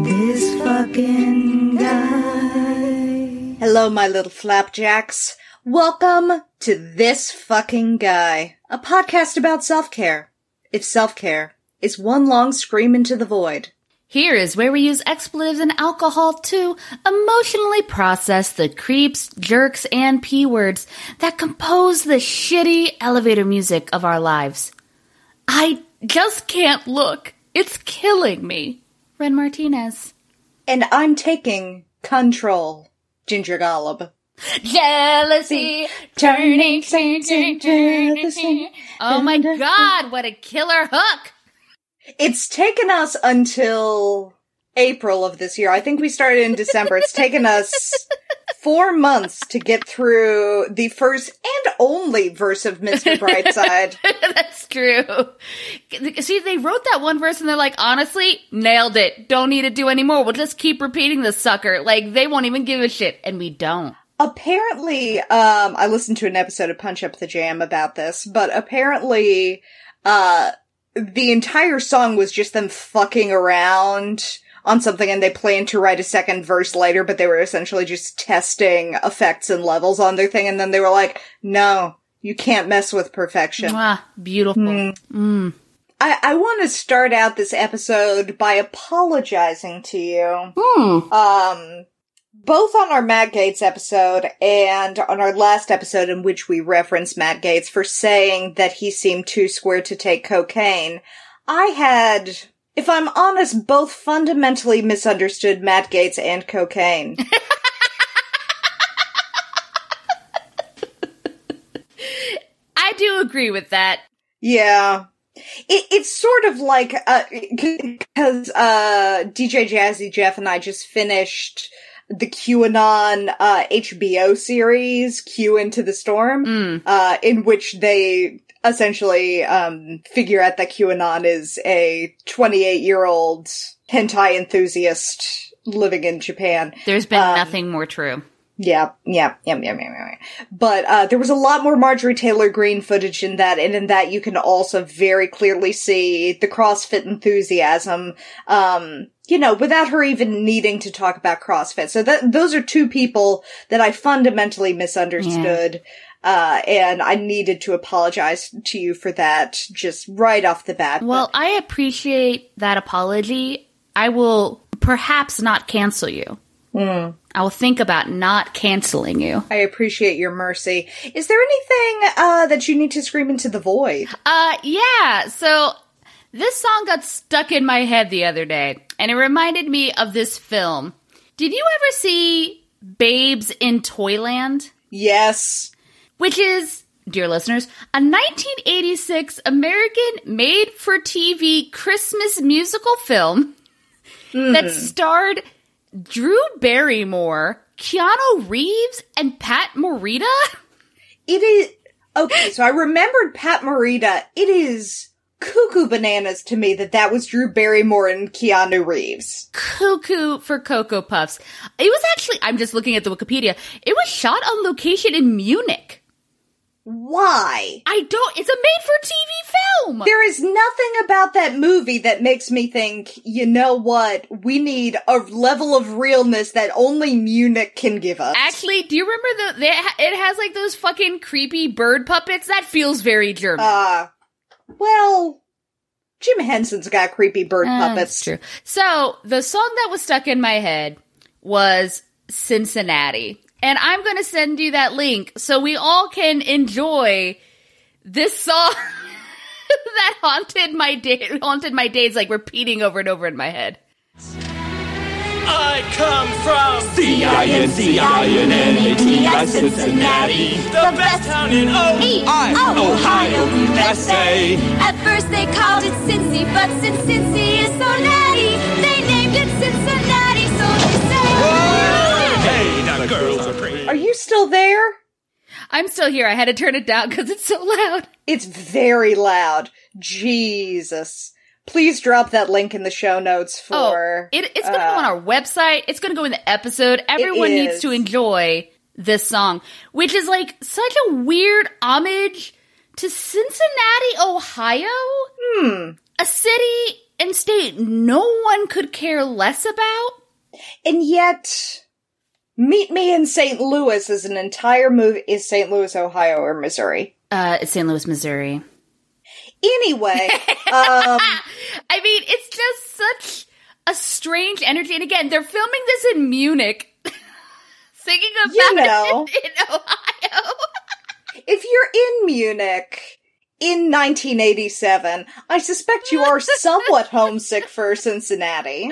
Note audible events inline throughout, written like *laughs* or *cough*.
This fucking guy. Hello, my little flapjacks. Welcome to This Fucking Guy, a podcast about self-care. If self-care is one long scream into the void. Here is where we use expletives and alcohol to emotionally process the creeps, jerks, and p words that compose the shitty elevator music of our lives. I just can't look. It's killing me. Ren Martinez. And I'm taking control, Ginger Golub. Jealousy, turning, turning, turning. Oh my god, what a killer hook! It's taken us until April of this year. I think we started in December. It's taken us *laughs* four months to get through the first and only verse of Mr. Brightside. *laughs* That's true. See, they wrote that one verse and they're like, honestly, nailed it. Don't need to do any more. We'll just keep repeating the sucker. Like, they won't even give a shit. And we don't. Apparently, um, I listened to an episode of Punch Up the Jam about this, but apparently, uh, the entire song was just them fucking around on something and they planned to write a second verse later, but they were essentially just testing effects and levels on their thing. And then they were like, no, you can't mess with perfection. Ah, beautiful. Mm. I, I want to start out this episode by apologizing to you. Hmm. Um, both on our Matt Gaetz episode and on our last episode in which we referenced Matt Gaetz for saying that he seemed too square to take cocaine, I had, if I'm honest, both fundamentally misunderstood Matt Gaetz and cocaine. *laughs* I do agree with that. yeah. It, it's sort of like, uh, because, uh, DJ Jazzy Jeff and I just finished the QAnon uh, HBO series, Q Into the Storm, Mm. uh, in which they essentially um, figure out that QAnon is a 28 year old hentai enthusiast living in Japan. There's been Um, nothing more true. Yeah, yeah, yeah, yeah, yeah, yeah. yeah. But uh, there was a lot more Marjorie Taylor Greene footage in that, and in that you can also very clearly see the CrossFit enthusiasm. Um, you know, without her even needing to talk about CrossFit. So that those are two people that I fundamentally misunderstood. Uh, and I needed to apologize to you for that just right off the bat. Well, I appreciate that apology. I will perhaps not cancel you. I will think about not canceling you. I appreciate your mercy. Is there anything uh, that you need to scream into the void? Uh, yeah. So this song got stuck in my head the other day, and it reminded me of this film. Did you ever see Babes in Toyland? Yes. Which is, dear listeners, a 1986 American made for TV Christmas musical film that mm-hmm. starred Drew Barrymore, Keanu Reeves, and Pat Morita. It is okay. So I remembered Pat Morita. It is cuckoo bananas to me that that was Drew Barrymore and Keanu Reeves. cuckoo for Cocoa Puffs. It was actually, I'm just looking at the Wikipedia, it was shot on location in Munich. Why? I don't, it's a made for TV film! There is nothing about that movie that makes me think, you know what? We need a level of realness that only Munich can give us. Actually, do you remember the, they, it has like those fucking creepy bird puppets? That feels very German. uh, well, Jim Henson's got creepy bird Uh, puppets. That's true. So, the song that was stuck in my head was Cincinnati. And I'm going to send you that link so we all can enjoy this song *laughs* that haunted my day, haunted my days, like repeating over and over in my head. I come from C-I-N-C-I-N-N-A-T-I, Cincinnati. the best town in I, Ohio, USA. At first they called it Cincy, but since Cincy is so natty, still there? I'm still here. I had to turn it down because it's so loud. It's very loud. Jesus. Please drop that link in the show notes for. oh, it, it's going to uh, go on our website. It's going to go in the episode. Everyone needs to enjoy this song, which is like such a weird homage to Cincinnati, Ohio. Hmm. a city and state no one could care less about. And yet, Meet Me in St. Louis is an entire movie. Is St. Louis, Ohio, or Missouri? Uh, it's St. Louis, Missouri. Anyway, *laughs* um, I mean, it's just such a strange energy. And again, they're filming this in Munich, *laughs* singing about You know. it *laughs* in Ohio. if you're in Munich in 1987, I suspect you are somewhat homesick for Cincinnati.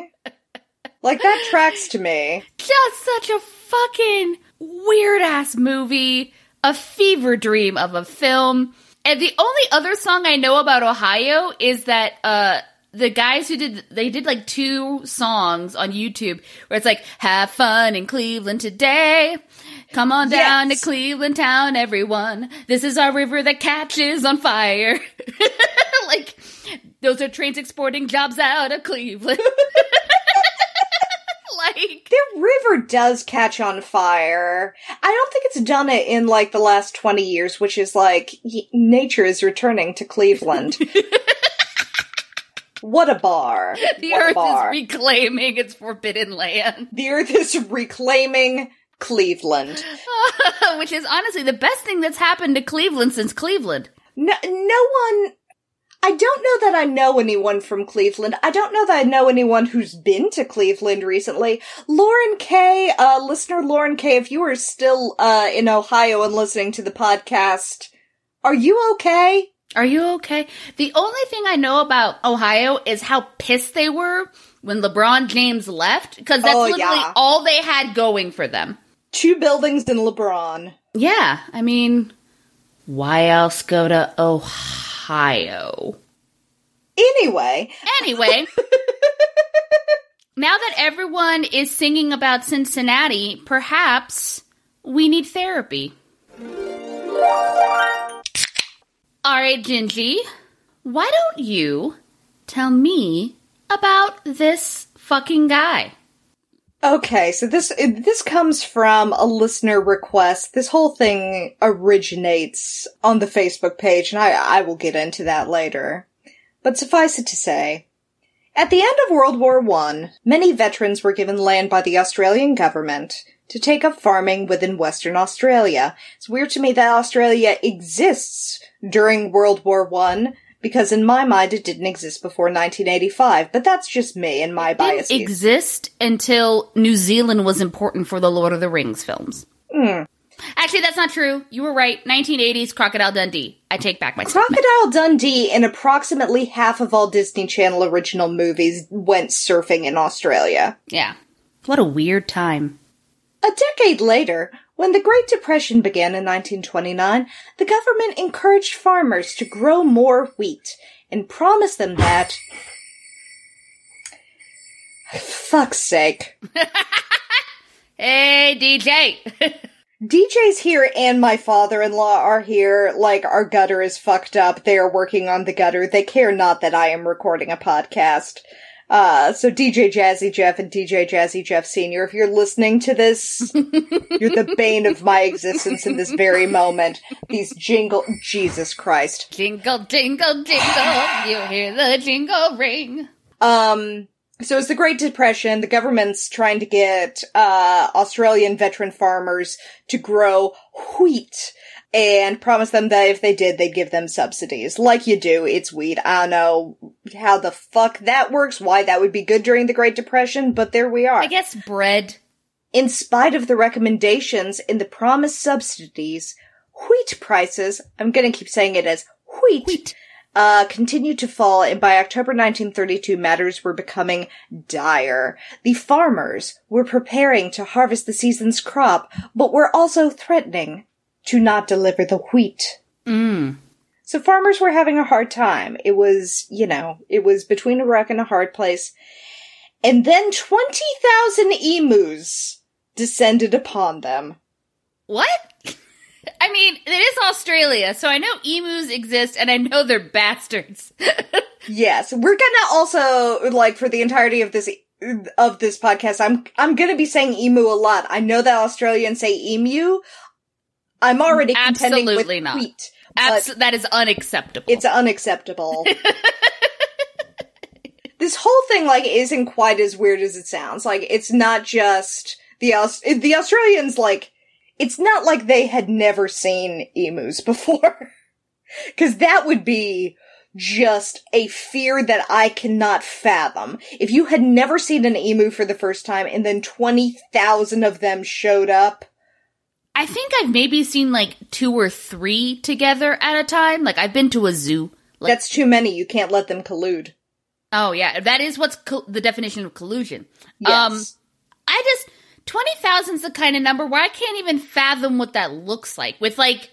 Like, that tracks to me. just such a fucking weird ass movie, a fever dream of a film. And the only other song I know about Ohio is that uh the guys who did they did like two songs on YouTube where it's like have fun in Cleveland today. Come on down Yes. to Cleveland town everyone. This is our river that catches on fire. *laughs* like those are trains exporting jobs out of Cleveland. *laughs* *laughs* like The river does catch on fire. I don't think it's done it in like the last 20 years, which is like y- nature is returning to Cleveland. *laughs* what a bar. The what earth bar. is reclaiming its forbidden land. the earth is reclaiming Cleveland. *laughs* Which is honestly the best thing that's happened to Cleveland since Cleveland. No, no one. I don't know that I know anyone from Cleveland. I don't know that I know anyone who's been to Cleveland recently. Lauren K, uh, listener Lauren K, if you are still, uh, in Ohio and listening to the podcast, are you okay? Are you okay? The only thing I know about Ohio is how pissed they were when LeBron James left, because that's Oh, literally yeah. all they had going for them. Two buildings in LeBron. Yeah, I mean, why else go to Ohio? Anyway, Anyway, *laughs* now that everyone is singing about Cincinnati, perhaps we need therapy. All right, Gingy, why don't you tell me about this fucking guy? Okay, so this this comes from a listener request. This whole thing originates on the Facebook page, and I, I will get into that later. But suffice it to say, at the end of World War One, many veterans were given land by the Australian government to take up farming within Western Australia. It's weird to me that Australia exists during World War One. Because in my mind, it didn't exist before 1985, but that's just me and my Didn't exist until New Zealand was important for the Lord of the Rings films. Hmm. Actually, that's not true. You were right. 1980s Crocodile Dundee. I take back my statement. Crocodile Dundee and approximately half of all Disney Channel original movies went surfing in Australia. Yeah. What a weird time. A decade later, when the Great Depression began in 1929, the government encouraged farmers to grow more wheat and promised them that. Fuck's sake. *laughs* Hey, DJ. *laughs* DJ's here and my father-in-law are here. Like, our gutter is fucked up. They are working on the gutter. They care not that I am recording a podcast. Uh, so DJ Jazzy Jeff and DJ Jazzy Jeff Sr., if you're listening to this, *laughs* you're the bane of my existence in this very moment. These jingle, Jesus Christ. jingle, jingle, jingle. You hear the jingle ring. Um, so it's the Great Depression. The government's trying to get, uh, Australian veteran farmers to grow wheat and promise them that if they did, they'd give them subsidies. Like you do, it's wheat. I don't know how the fuck that works, why that would be good during the Great Depression, but there we are. I guess bread. In spite of the recommendations and the promised subsidies, wheat prices, I'm gonna keep saying it as wheat, Wheat. uh, continued to fall, and by October 1932, matters were becoming dire. The farmers were preparing to harvest the season's crop, but were also threatening to not deliver the wheat. Mm. So farmers were having a hard time. It was, you know, it was between a rock and a hard place. And then 20,000 emus descended upon them. What? *laughs* I mean, it is Australia, so I know emus exist and I know they're bastards. *laughs* Yes, we're gonna also like for the entirety of this of this podcast. I'm I'm gonna be saying emu a lot. I know that Australians say emu. I'm already contending Absolutely with not. wheat, Abs- that is unacceptable. it's unacceptable. *laughs* this whole thing like isn't quite as weird as it sounds. Like it's not just the Aus- the Australians like it's not like they had never seen emus *laughs* before. Cuz that would be just a fear that I cannot fathom. If you had never seen an emu for the first time and then 20,000 of them showed up, I think I've maybe seen like two or three together at a time. Like I've been to a zoo. Like, that's too many. You can't let them collude. oh yeah, that is what's col- the definition of collusion. Yes. Um, I just twenty thousand is the kind of number where I can't even fathom what that looks like with like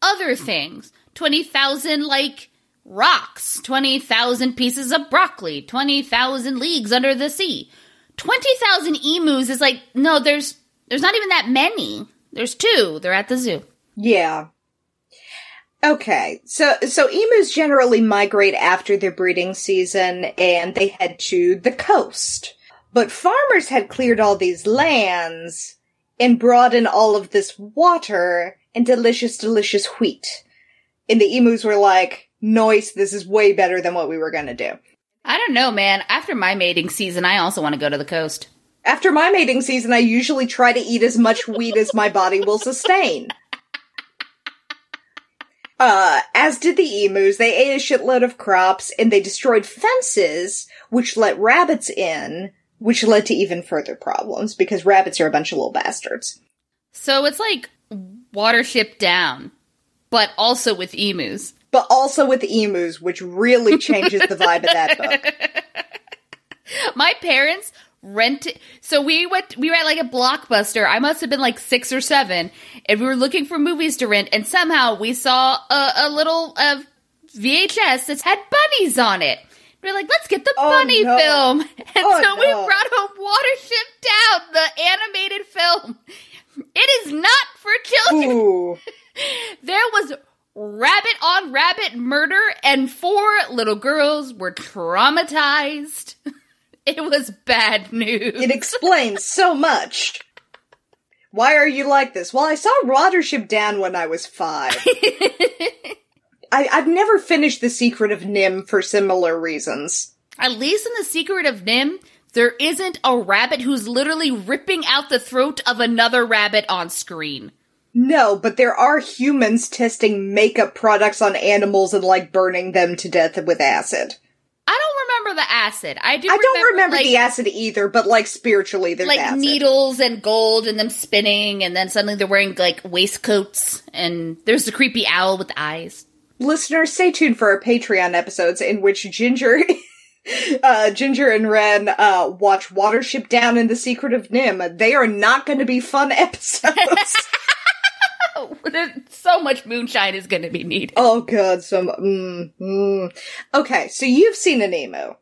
other things. Twenty thousand like rocks, twenty thousand pieces of broccoli, twenty thousand leagues under the sea. Twenty thousand emus is like no, there's there's not even that many. There's two. They're at the zoo. Yeah. Okay, so so emus generally migrate after their breeding season and they head to the coast. But farmers had cleared all these lands and brought in all of this water and delicious, delicious wheat. And the emus were like, noise, this is way better than what we were gonna do. I don't know, man. After my mating season, I also want to go to the coast. After my mating season, I usually try to eat as much wheat as my body will sustain. Uh, as did the emus, they ate a shitload of crops and they destroyed fences, which let rabbits in, which led to even further problems because rabbits are a bunch of little bastards. So it's like Watership Down, but also with emus. But also with emus, which really changes the vibe of that book. *laughs* My parents rented. So we went. We were at like a blockbuster. I must have been like six or seven, and we were looking for movies to rent. And somehow we saw a, a little uh, VHS that had bunnies on it. We are like, let's get the Oh, bunny no. film. *laughs* And Oh, so we brought home Watership Down, the animated film. It is not for children. *laughs* There was rabbit on rabbit murder, and four little girls were traumatized. *laughs* *laughs* It was bad news. It explains so much. Why are you like this? Well, I saw Watership Down when I was five. *laughs* I, I've never finished The Secret of NIMH for similar reasons. At least in The Secret of NIMH, there isn't a rabbit who's literally ripping out the throat of another rabbit on screen. No, but there are humans testing makeup products on animals and like burning them to death with acid. I don't remember the acid. I do. I don't remember like, the acid either, but like spiritually there's like acid. needles and gold and them spinning, and then suddenly they're wearing like waistcoats, and there's the creepy owl with eyes. Listeners, stay tuned for our Patreon episodes in which Ginger, *laughs* uh, Ginger and Ren, uh, watch Watership Down in the Secret of NIMH. They are not going to be fun *laughs* episodes. *laughs* *laughs* Oh, so much moonshine is going to be needed. oh god, some, mm, mm. Okay, so you've seen an emu.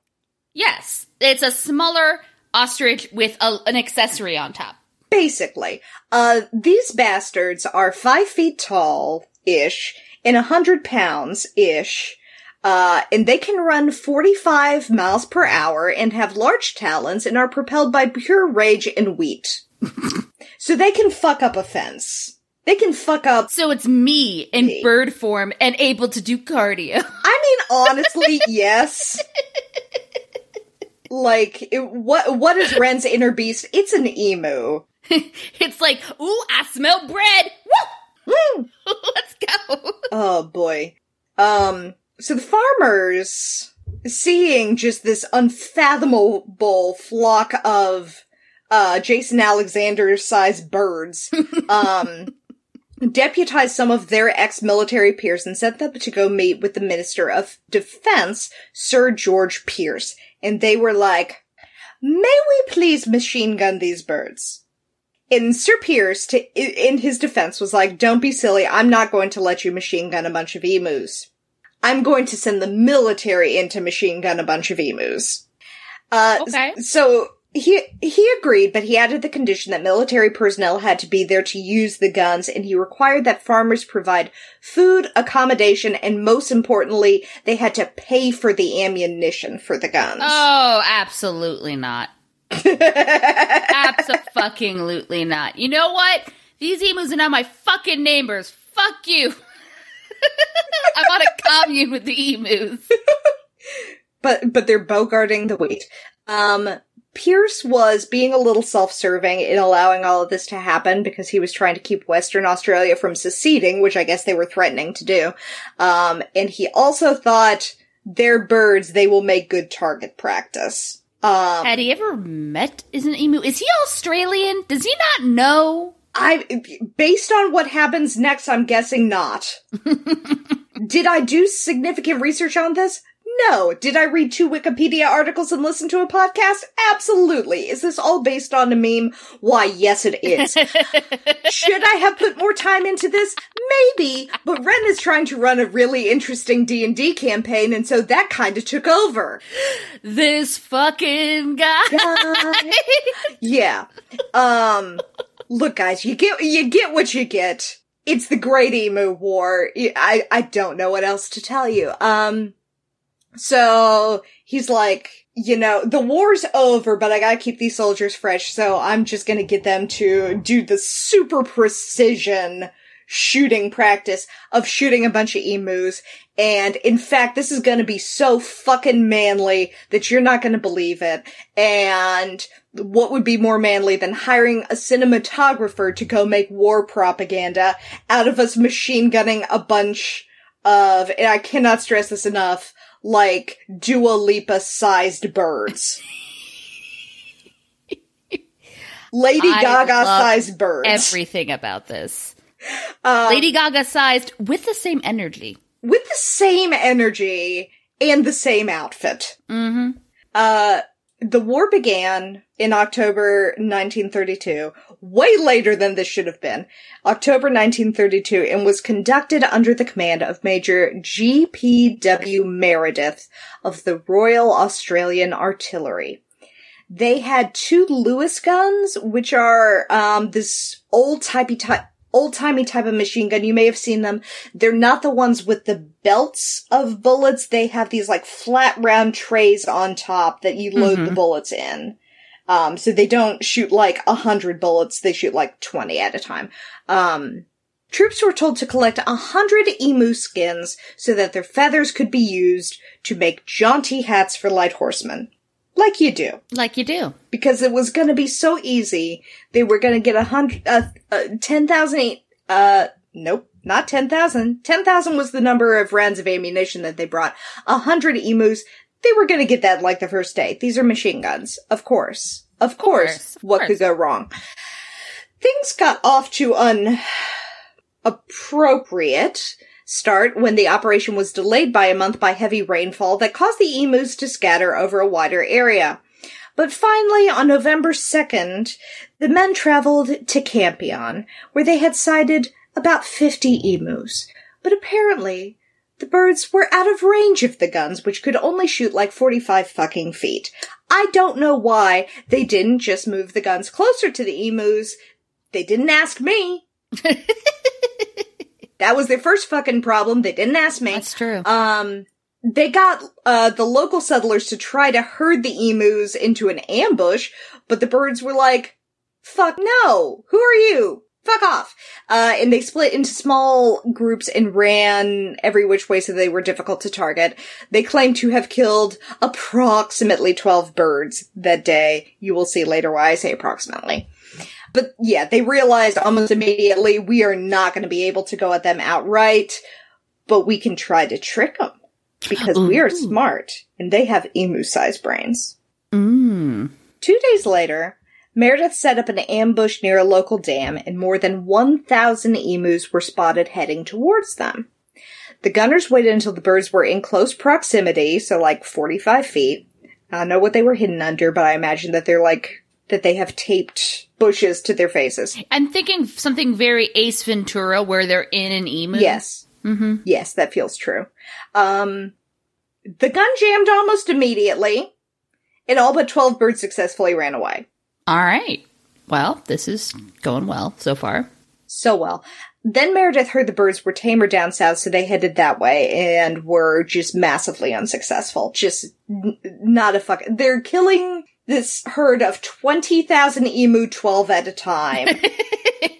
Yes, it's a smaller ostrich with a, an accessory on top. Basically, uh, these bastards are five feet tall-ish and a hundred pounds-ish. Uh, and they can run 45 miles per hour and have large talons and are propelled by pure rage and wheat. *laughs* so they can fuck up a fence. They can fuck up. So it's me in Me. bird form and able to do cardio. *laughs* I mean, honestly, yes. Like, it, what, what is Ren's inner beast? It's an emu. *laughs* it's like, ooh, I smell bread. Woo! *laughs* Let's go. Oh boy. Um, so the farmers, seeing just this unfathomable flock of, uh, Jason Alexander sized birds, um, deputized some of their ex-military peers and sent them to go meet with the Minister of Defense, Sir George Pearce. And they were like, may we please machine gun these birds? And Sir Pearce, to, in his defense, was like, don't be silly, I'm not going to let you machine gun a bunch of emus. I'm going to send the military in to machine gun a bunch of emus. Uh, Okay. so he he agreed, but he added the condition that military personnel had to be there to use the guns, and he required that farmers provide food, accommodation, and most importantly, they had to pay for the ammunition for the guns. Oh, absolutely not. *laughs* Absolutely not. You know what? These emus are now my fucking neighbors. Fuck you. *laughs* I'm want to commune with the emus. *laughs* but but they're bogarting the wheat. Um, Pearce was being a little self-serving in allowing all of this to happen because he was trying to keep Western Australia from seceding, which I guess they were threatening to do. Um, and he also thought they're birds; they will make good target practice. Um, Had he ever met is an emu? Is he Australian? Does he not know? I, based on what happens next, I'm guessing not. *laughs* Did I do significant research on this? No. Did I read two Wikipedia articles and listen to a podcast? Absolutely. Is this all based on a meme? Why, yes, it is. *laughs* Should I have put more time into this? Maybe, but Ren is trying to run a really interesting D&D campaign, and so that kind of took over. This fucking guy. *laughs* yeah. Um, look, guys, you get you get what you get. It's the Great Emu War. I I don't know what else to tell you. Um, so he's like, you know, the war's over, but I gotta keep these soldiers fresh, so I'm just gonna get them to do the super precision shooting practice of shooting a bunch of emus. And in fact, this is gonna be so fucking manly that you're not gonna believe it. And what would be more manly than hiring a cinematographer to go make war propaganda out of us machine gunning a bunch of, and I cannot stress this enough, like Dua Lipa sized birds. *laughs* Lady Gaga sized birds. Everything about this. Um, Lady Gaga sized with the same energy. with the same energy and the same outfit. Mm-hmm. Uh, the war began in October 1932, way later than this should have been. October 1932, and was conducted under the command of Major G.P.W. Meredith of the Royal Australian Artillery. They had two Lewis guns, which are um, this old typey type. Old timey type of machine gun. You may have seen them. They're not the ones with the belts of bullets. They have these like flat round trays on top that you load the bullets in. Um, so they don't shoot like a hundred bullets. They shoot like 20 at a time. Um, troops were told to collect a hundred emu skins so that their feathers could be used to make jaunty hats for light horsemen. Like you do Like you do. because it was going to be so easy. They were going to get a hundred, uh, uh, ten thousand. Uh, nope, not ten thousand. Ten thousand was the number of rounds of ammunition that they brought. A hundred emus. They were going to get that like the first day. These are machine guns, of course, of course. course, of what course. could go wrong? Things got off to an appropriate start when the operation was delayed by a month by heavy rainfall that caused the emus to scatter over a wider area. But finally, on November 2nd, the men traveled to Campion, where they had sighted about 50 emus. But apparently, the birds were out of range of the guns, which could only shoot like 45 fucking feet. I don't know why they didn't just move the guns closer to the emus. They didn't ask me. *laughs* that was their first fucking problem. They didn't ask me. That's true. Um, they got uh, the local settlers to try to herd the emus into an ambush, but the birds were like, "Fuck no! Who are you? Fuck off!" Uh, and they split into small groups and ran every which way so they were difficult to target. They claim to have killed approximately twelve birds that day. You will see later why I say approximately. But yeah, they realized almost immediately we are not going to be able to go at them outright, but we can try to trick them because we are smart and they have emu sized brains. Mm. Two days later, Meredith set up an ambush near a local dam and more than 1,000 emus were spotted heading towards them. The gunners waited until the birds were in close proximity, so like 45 feet. I don't know what they were hidden under, but I imagine that they're like, that they have taped bushes to their faces. I'm thinking something very Ace Ventura where they're in an emu. Yes. Mm-hmm. Yes, that feels true. Um, the gun jammed almost immediately, and all but 12 birds successfully ran away. All right. Well, this is going well so far. So well. Then Meredith heard the birds were tamer down south, so they headed that way and were just massively unsuccessful. Just n- not a fuck. They're killing this herd of 20,000 emu 12 at a time. *laughs*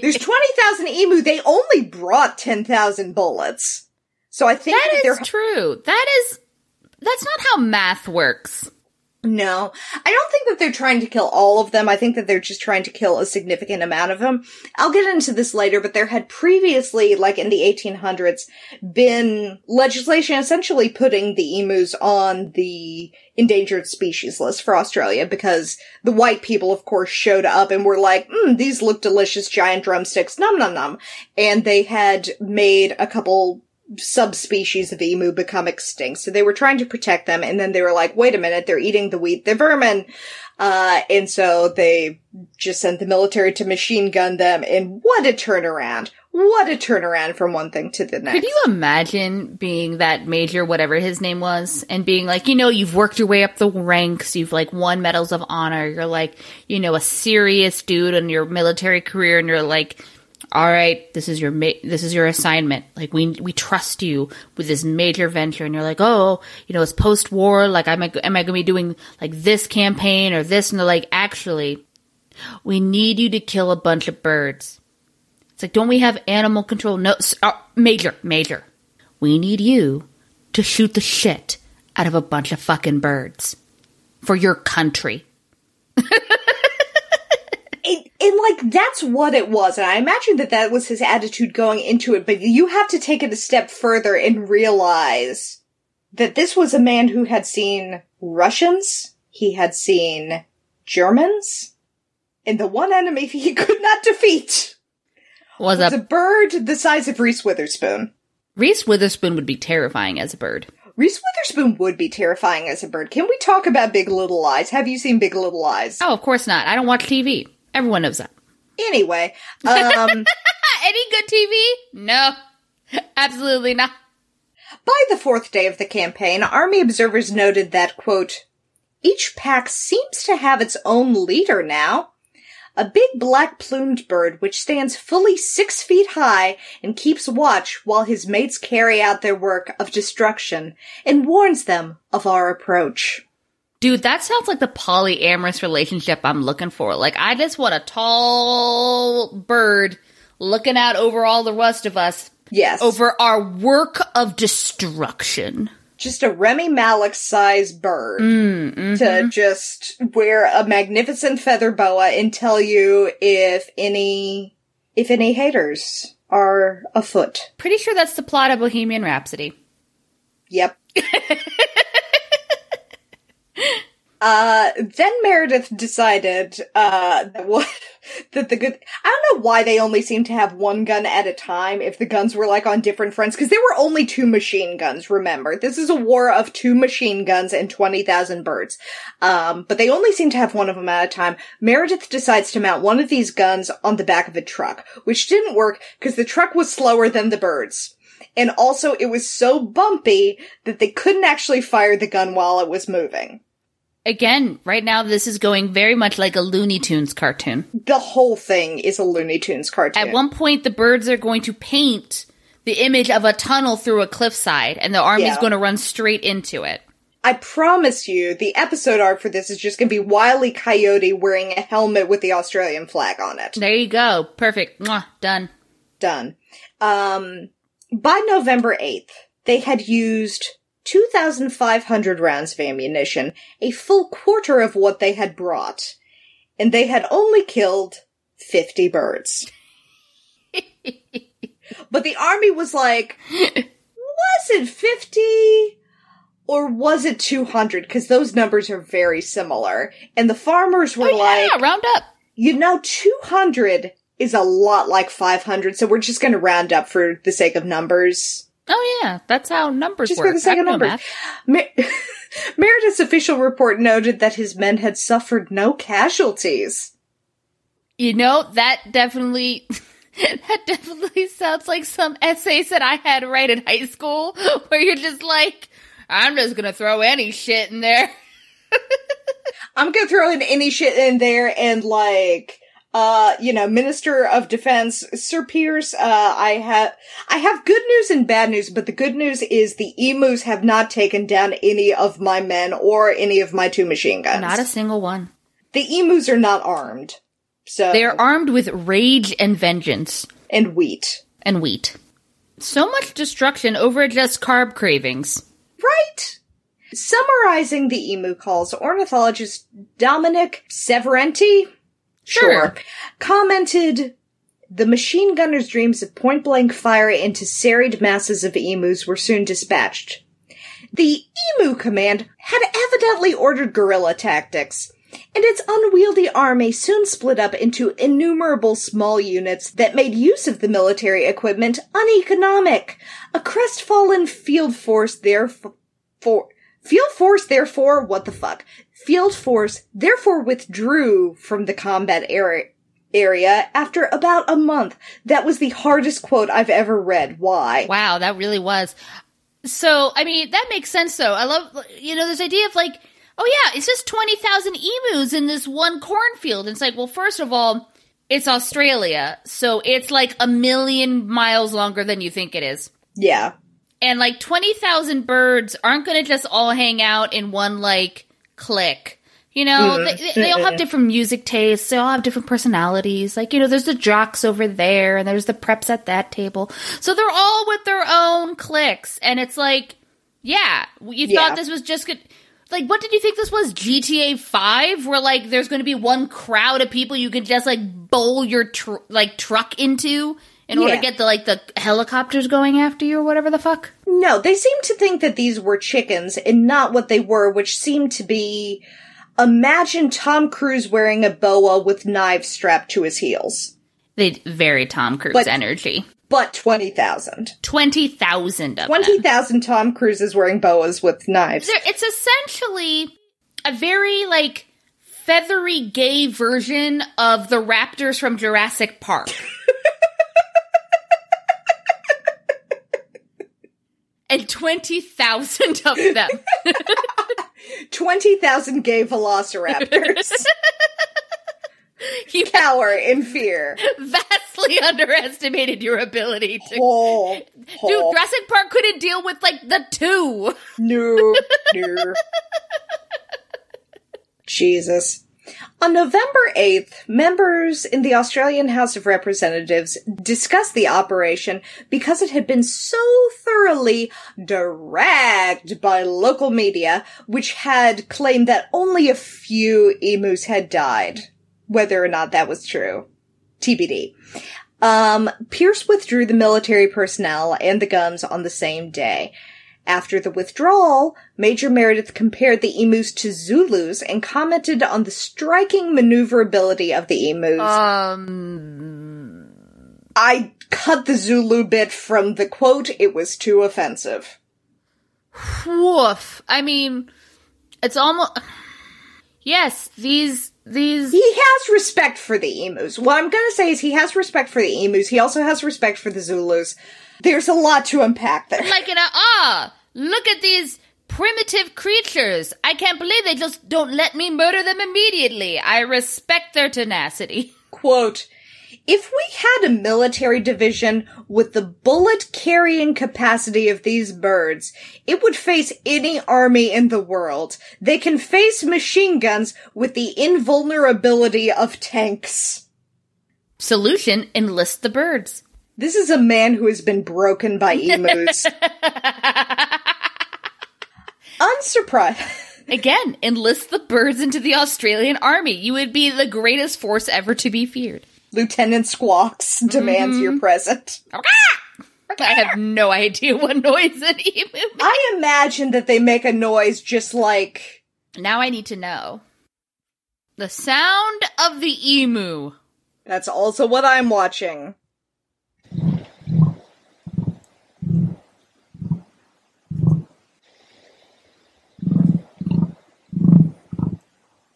There's 20,000 emu. They only brought 10,000 bullets. So I think That that they're true. That is That's not how math works. No, I don't think that they're trying to kill all of them. I think that they're just trying to kill a significant amount of them. I'll get into this later, but there had previously, like in the 1800s, been legislation essentially putting the emus on the endangered species list for Australia because the white people, of course, showed up and were like, mm, these look delicious giant drumsticks, num num num. And they had made a couple subspecies of emu become extinct. So they were trying to protect them, and then they were like, wait a minute, they're eating the wheat, they're vermin. Uh, and so they just sent the military to machine gun them, and what a turnaround. What a turnaround from one thing to the next. Could you imagine being that major, whatever his name was, and being like, you know, you've worked your way up the ranks, you've like won medals of honor, you're like, you know, a serious dude in your military career, and you're like, all right, this is your ma- this is your assignment. Like we we trust you with this major venture, and you're like, oh, you know, it's post war. Like, am I am I going to be doing like this campaign or this? And they're like, actually, we need you to kill a bunch of birds. It's like, don't we have animal control? No, uh, major, major. We need you to shoot the shit out of a bunch of fucking birds for your country. *laughs* and like that's what it was and i imagine that that was his attitude going into it but you have to take it a step further and realize that this was a man who had seen russians he had seen germans and the one enemy *laughs* he could not defeat Was was a a bird the size of reese witherspoon Reese Witherspoon would be terrifying as a bird. reese witherspoon would be terrifying as a bird can we talk about big little lies have you seen big little lies Oh, of course not. I don't watch TV. Everyone knows that. anyway *laughs* um Any good TV? No. Absolutely not. By the fourth day of the campaign, Army observers noted that, quote, each pack seems to have its own leader now. A big black plumed bird which stands fully six feet high and keeps watch while his mates carry out their work of destruction and warns them of our approach. Dude, that sounds like the polyamorous relationship I'm looking for. Like, I just want a tall bird looking out over all the rest of us, Yes. over our work of destruction. just a Rami Malek sized bird mm, to mm-hmm. just wear a magnificent feather boa and tell you if any if any haters are afoot. Pretty sure that's the plot of Bohemian Rhapsody. Yep. *laughs* Uh, then Meredith decided, uh, that what, *laughs* that the good, I don't know why they only seem to have one gun at a time if the guns were like on different fronts, cause there were only two machine guns, remember. This is a war of two machine guns and 20,000 birds. Um, but they only seem to have one of them at a time. Meredith decides to mount one of these guns on the back of a truck, which didn't work cause the truck was slower than the birds. And also it was so bumpy that they couldn't actually fire the gun while it was moving. Again, right now this is going very much like a Looney Tunes cartoon. The whole thing is a Looney Tunes cartoon. At one point, the birds are going to paint the image of a tunnel through a cliffside, and the army's Yeah. going to run straight into it. I promise you, the episode art for this is just gonna be Wile E. Coyote wearing a helmet with the Australian flag on it. There you go. Perfect. Mwah, done. Done. Um, by November 8th, they had used 2,500 rounds of ammunition, a full quarter of what they had brought, and they had only killed 50 birds. *laughs* but the army was like, was it 50? Or was it 200? Because those numbers are very similar. And the farmers were Oh, yeah, like, round up. you know, 200 is a lot like 500, so we're just going to round up for the sake of numbers. Oh, yeah. That's how numbers Just work. for the sake of numbers. Mer- *laughs* Meredith's official report noted that his men had suffered no casualties. You know, that definitely. *laughs* That definitely sounds like some essays that I had to write in high school, *laughs* where you're just like, I'm just gonna throw any shit in there. I'm gonna throw in any shit in there and like, uh, you know, Minister of Defense, Sir Pearce, uh, I have, I have good news and bad news, but the good news is the emus have not taken down any of my men or any of my two machine guns. Not a single one. the emus are not armed. So, They are armed with rage and vengeance and wheat. and wheat. So much destruction over just carb cravings. Right? Summarizing the emu calls, ornithologist Dominic Serventy, Sure. commented the machine gunner's dreams of point blank fire into serried masses of emus were soon dispatched. The emu command had evidently ordered guerrilla tactics, and its unwieldy army soon split up into innumerable small units that made use of the military equipment uneconomic. A crestfallen field force therefore Field force, therefore, what the fuck? Field force, therefore, withdrew from the combat area area after about a month. That was the hardest quote I've ever read. Why? Wow, that really was. So, I mean, that makes sense though. I love, you know, this idea of like, oh yeah, it's just 20,000 emus in this one cornfield. It's like, well, first of all, it's Australia, so it's like a million miles longer than you think it is. Yeah. And like 20,000 birds aren't going to just all hang out in one like clique. You know, they, they- they all have different music tastes. They all have different personalities. Like, you know, there's the jocks over there and there's the preps at that table. So they're all with their own cliques. And it's like, yeah, you Yeah. thought this was just good. Like, what did you think this was? GTA 5? Where, like, there's going to be one crowd of people you can just, like, bowl your, tr- like, truck into in order Yeah. to get the, like, the helicopters going after you or whatever the fuck? No, they seem to think that these were chickens and not what they were, which seemed to be imagine Tom Cruise wearing a boa with knives strapped to his heels. They very Tom Cruise But- energy. But 20,000. Twenty thousand of them. 20,000 Tom Cruises wearing boas with knives. It's essentially a very like feathery gay version of the raptors from Jurassic Park. *laughs* and twenty thousand of them. *laughs* 20,000 gay velociraptors *laughs* You cower in fear. vastly underestimated your ability to. Oh, Dude, Jurassic Park couldn't deal with like the two. no, no. *laughs* Jesus. On November 8th, members in the Australian House of Representatives discussed the operation because it had been so thoroughly dragged by local media, which had claimed that only a few emus had died. Whether or not that was true. TBD. Um, Pearce withdrew the military personnel and the guns on the same day. After the withdrawal, Major Meredith compared the emus to Zulus and commented on the striking maneuverability of the emus. Um. I cut the Zulu bit from the quote, it was too offensive. Woof. I mean, it's almost. Yes, these these. He has respect for the emus. What I'm gonna say is he has respect for the emus. He also has respect for the Zulus. There's a lot to unpack there. like in a ah, look at these primitive creatures. I can't believe they just don't let me murder them immediately. I respect their tenacity. *laughs* quote, if we had a military division with the bullet carrying capacity of these birds, it would face any army in the world. They can face machine guns with the invulnerability of tanks. Solution: enlist the birds. This is a man who has been broken by emus. *laughs* Unsurprised. Again, enlist the birds into the Australian army. You would be the greatest force ever to be feared. Lieutenant Squawks demands your mm-hmm. present. I have no idea what noise an emu. makes. I imagine that they make a noise just like Now I need to know the sound of the emu. that's also what I'm watching.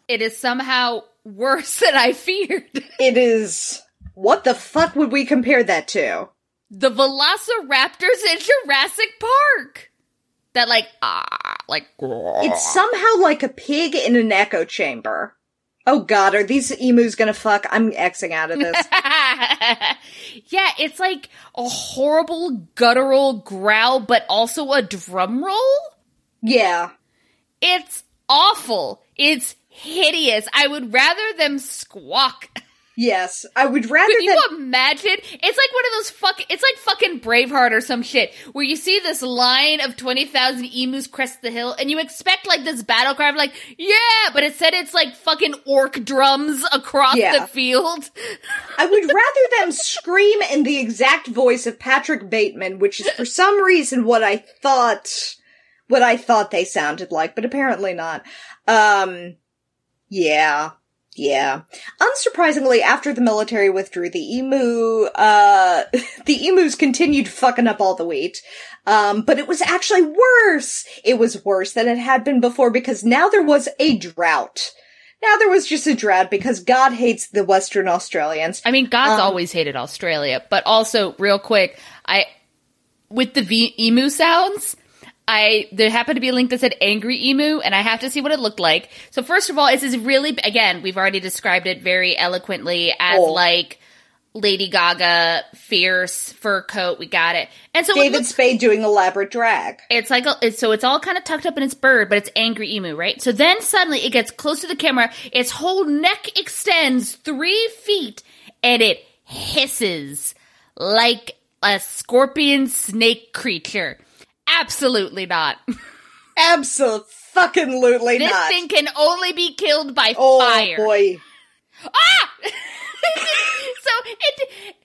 It is somehow worse than I feared. *laughs* It is. What the fuck would we compare that to? the velociraptors in Jurassic Park. That like ah like It's somehow like a pig in an echo chamber. Oh god, are these emus gonna fuck? I'm Xing out of this. *laughs* yeah, it's like a horrible guttural growl, but also a drum roll. yeah. It's awful. It's hideous. I would rather them squawk. Yes, I would rather Could you than imagine? It's like one of those fuck. It's like fucking Braveheart or some shit, where you see this line of twenty thousand emus crest the hill, and you expect like this battle cry, of like yeah, but instead it's like fucking orc drums across Yeah. the field. I would rather them scream in the exact voice of Patrick Bateman, which is for some reason what I thought what I thought they sounded like, but apparently not. Um yeah. Yeah. Unsurprisingly, after the military withdrew, the emu, uh, *laughs* the emus continued fucking up all the wheat. Um, but it was actually worse. It was worse than it had been before because now there was a drought. Now there was just a drought because God hates the Western Australians. I mean, God's Um, always hated Australia, but also real quick, I with the v- emu sounds. I there happened to be a link that said angry emu, and I have to see what it looked like. So first of all, this is really again we've already described it very eloquently as Oh. like Lady Gaga fierce fur coat. We got it, and so David looks, Spade doing elaborate drag. it's like a, it's, so it's all kind of tucked up in its bird, but it's angry emu, right? So then suddenly it gets close to the camera, its whole neck extends three feet, and it hisses like a scorpion snake creature. Absolutely not. Absolutely This not. thing can only be killed by oh fire. boy. Ah! *laughs* so it.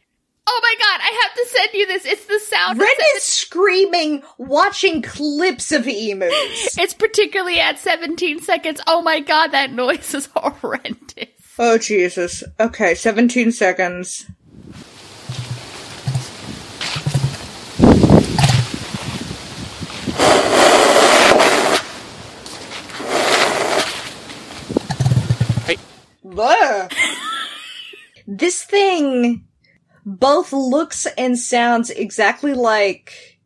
Oh my god! I have to send you this. It's the sound. Ren is screaming, watching clips of emus. *laughs* It's particularly at 17 seconds. Oh my god, that noise is *laughs* horrendous. Oh Jesus. Okay, 17 seconds. This thing both looks and sounds exactly like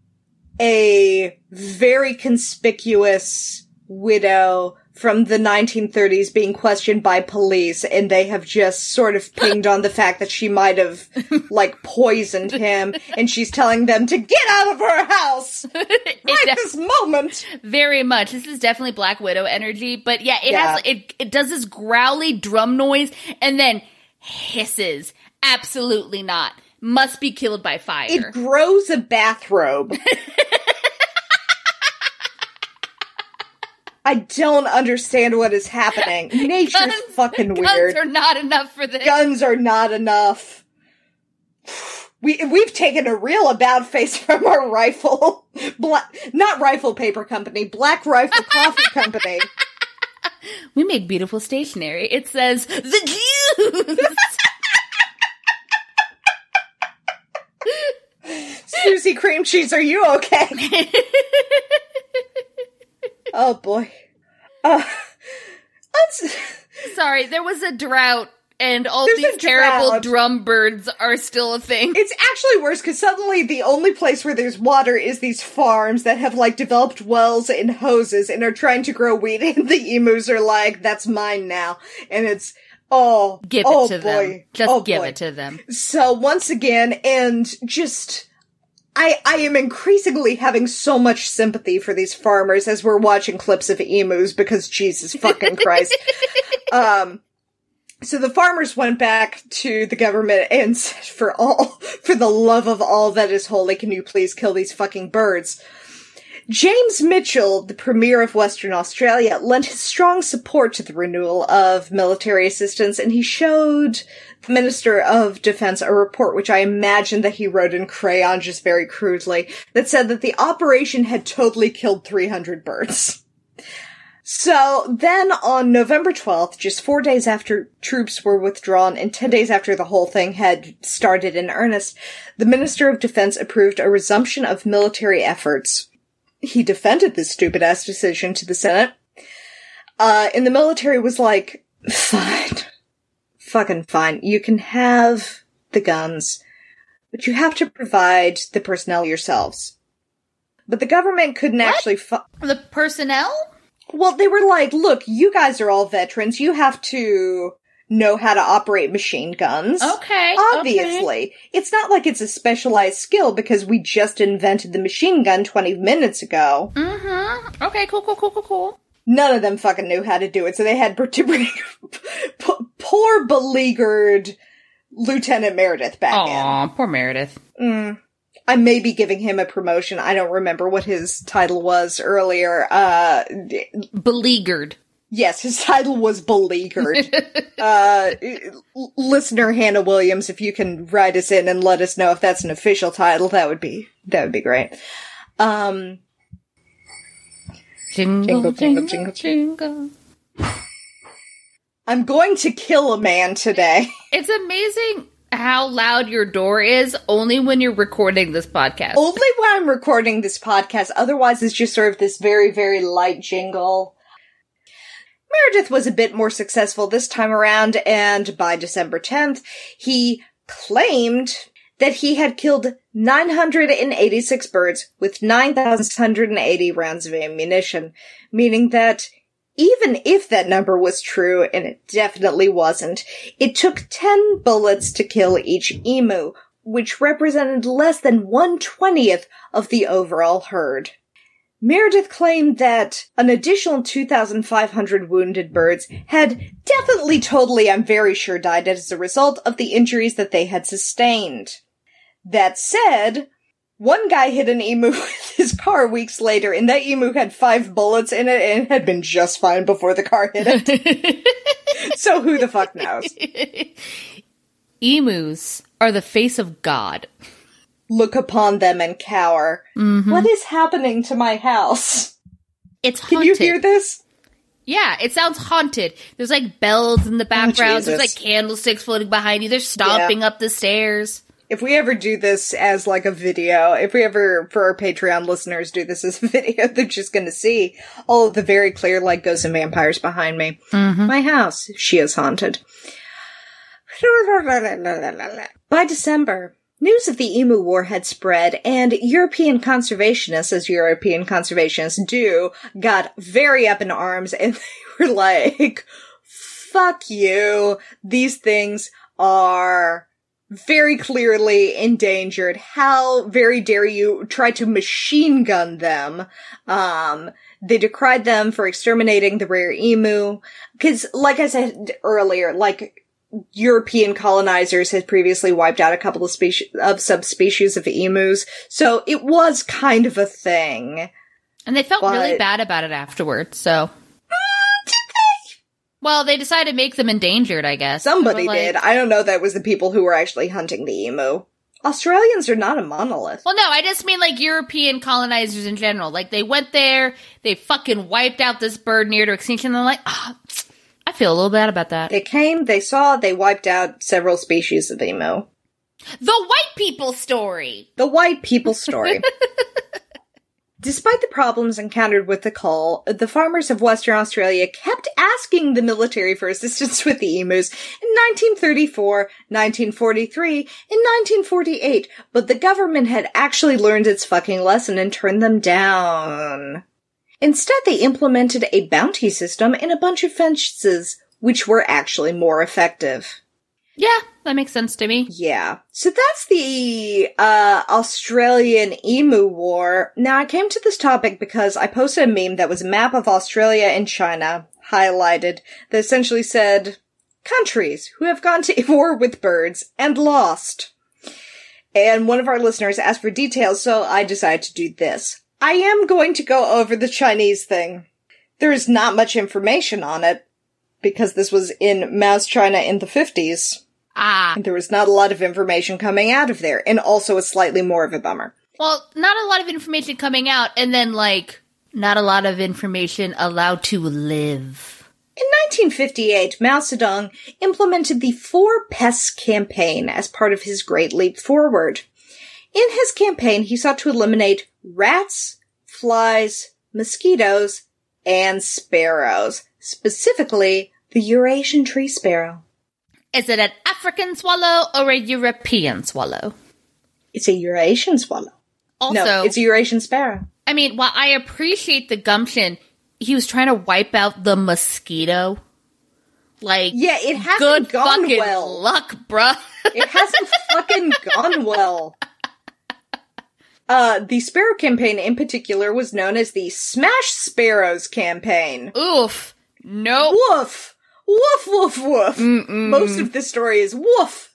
a very conspicuous widow from the 1930s being questioned by police and they have just sort of pinged on the fact that she might have *laughs* like poisoned him and she's telling them to get out of her house *laughs* right It this moment Very much. This is definitely Black Widow energy, but yeah, it Yeah. has it it does this growly drum noise and then hisses. Absolutely not. Must be killed by fire. it grows a bathrobe *laughs* I don't understand what is happening. *laughs* Nature's Guns- fucking Guns weird. are not enough for this. guns are not enough. We we've taken a real about face *laughs* from our rifle, black not rifle paper company, Black Rifle Coffee *laughs* Company. We make beautiful stationery. It says the Jews. Susie Cream Cheese, are you okay? Oh boy. Uh, Sorry, there was a drought and all There's these terrible drum birds are still a thing. it's actually worse because suddenly the only place where there's water is these farms that have like developed wells and hoses and are trying to grow wheat, *laughs* and the emus are like, "That's mine now," and it's oh, Give it oh to boy. them. Just oh give boy. it to them. So once again, and just I I am increasingly having so much sympathy for these farmers as we're watching clips of emus because Jesus fucking Christ. *laughs* um so the farmers went back to the government and said, for all, for the love of all that is holy, can you please kill these fucking birds? James Mitchell, the Premier of Western Australia, lent his strong support to the renewal of military assistance, and he showed the Minister of Defense a report which I imagine that he wrote in crayon just very crudely, that said that the operation had totally killed 300 birds. So then on November 12th, just four days after troops were withdrawn and 10 days after the whole thing had started in earnest, the Minister of Defense approved a resumption of military efforts. He defended this stupid ass decision to the Senate. Uh, and the military was like, fine. Fucking fine. You can have the guns, but you have to provide the personnel yourselves. But the government couldn't actually fu- The personnel? well, they were like, look, you guys are all veterans. You have to know how to operate machine guns. Okay. Obviously. It's not like it's a specialized skill because we just invented the machine gun 20 minutes ago. Mm-hmm. Okay, cool, cool, cool, cool, cool. None of them fucking knew how to do it, so they had *laughs* to bring p- poor beleaguered Lieutenant Meredith back in. Aw, poor Meredith. I may be giving him a promotion. I don't remember what his title was earlier. Uh, Beleaguered. Yes, his title was beleaguered. *laughs* uh, listener Hannah Williams, if you can write us in and let us know if that's an official title, that would be, that would be great. Um, Jingle, Jingle, jingle, jingle, jingle. I'm going to kill a man today. It's amazing how loud your door is only when you're recording this podcast. Only when I'm recording this podcast. Otherwise, it's just sort of this very, very light jingle. Meredith was a bit more successful this time around, and by December 10th, he claimed that he had killed 986 birds with 9,680 rounds of ammunition, meaning that even if that number was true, and it definitely wasn't, it took 10 bullets to kill each emu, which represented less than one twentieth of the overall herd. Meredith claimed that an additional 2,500 wounded birds had definitely, totally, I'm very sure, died as a result of the injuries that they had sustained. That said, one guy hit an emu *laughs* with his car weeks later, and that emu had five bullets in it and had been just fine before the car hit it. *laughs* so who the fuck knows? *laughs* Emus are the face of God. Look upon them and cower. Mm-hmm. What is happening to my house? It's Can you hear this? Yeah, it sounds haunted. There's like bells in the oh, background. There's Oh, Jesus. like candlesticks floating behind you. They're stomping up the stairs. If we ever do this as like a video, if we ever, for our Patreon listeners, do this as a *laughs* video, they're just gonna see all of the very clear, like, ghosts and vampires behind me. Mm-hmm. My house, she is haunted. *laughs* By December, news of the Emu War had spread, and European conservationists, as European conservationists do, got very up in arms, and *laughs* they were like, fuck you. These things are very clearly endangered. How very dare you try to machine gun them? Um, they decried them for exterminating the rare emu. Cause, like I said earlier, like, European colonizers had previously wiped out a couple of species, of subspecies of emus. So it was kind of a thing. And they felt really bad about it afterwards, so. Well, they decided to make them endangered, I guess. Somebody like- did. I don't know that was the people who were actually hunting the emu. Australians are not a monolith. Well, no, I just mean like European colonizers in general. Like they went there, they fucking wiped out this bird near to extinction. And they're like, ah, I feel a little bad about that. They came, they saw, they wiped out several species of emu. The white people story. The white people story. *laughs* Despite the problems encountered with the call, the farmers of Western Australia kept asking the military for assistance with the emus in 1934, 1943, and 1948, but the government had actually learned its fucking lesson and turned them down. Instead, they implemented a bounty system and a bunch of fences, which were actually more effective. Yeah, that makes sense to me. Yeah. So that's the uh Australian emu war. Now I came to this topic because I posted a meme that was a map of Australia and China highlighted that essentially said countries who have gone to *laughs* war with birds and lost. And one of our listeners asked for details, so I decided to do this. I am going to go over the Chinese thing. There is not much information on it because this was in Mao's China in the 50s. Ah, There was not a lot of information coming out of there, and also it's slightly more of a bummer. well, not a lot of information coming out, and then like not a lot of information allowed to live. In 1958, Mao Zedong implemented the Four Pests campaign as part of his Great Leap Forward. In his campaign, he sought to eliminate rats, flies, mosquitoes, and sparrows, specifically the Eurasian tree sparrow. Is it an African swallow or a European swallow? It's a Eurasian swallow. Also, no, it's a Eurasian sparrow. I mean, while I appreciate the gumption, he was trying to wipe out the mosquito. Like, Yeah, it hasn't good gone fucking well. luck, bruh. It hasn't *laughs* fucking gone well. Uh, the Sparrow campaign in particular was known as the Smash Sparrows campaign. Oof. Nope. Woof! Woof, woof, woof. Most of the story is woof.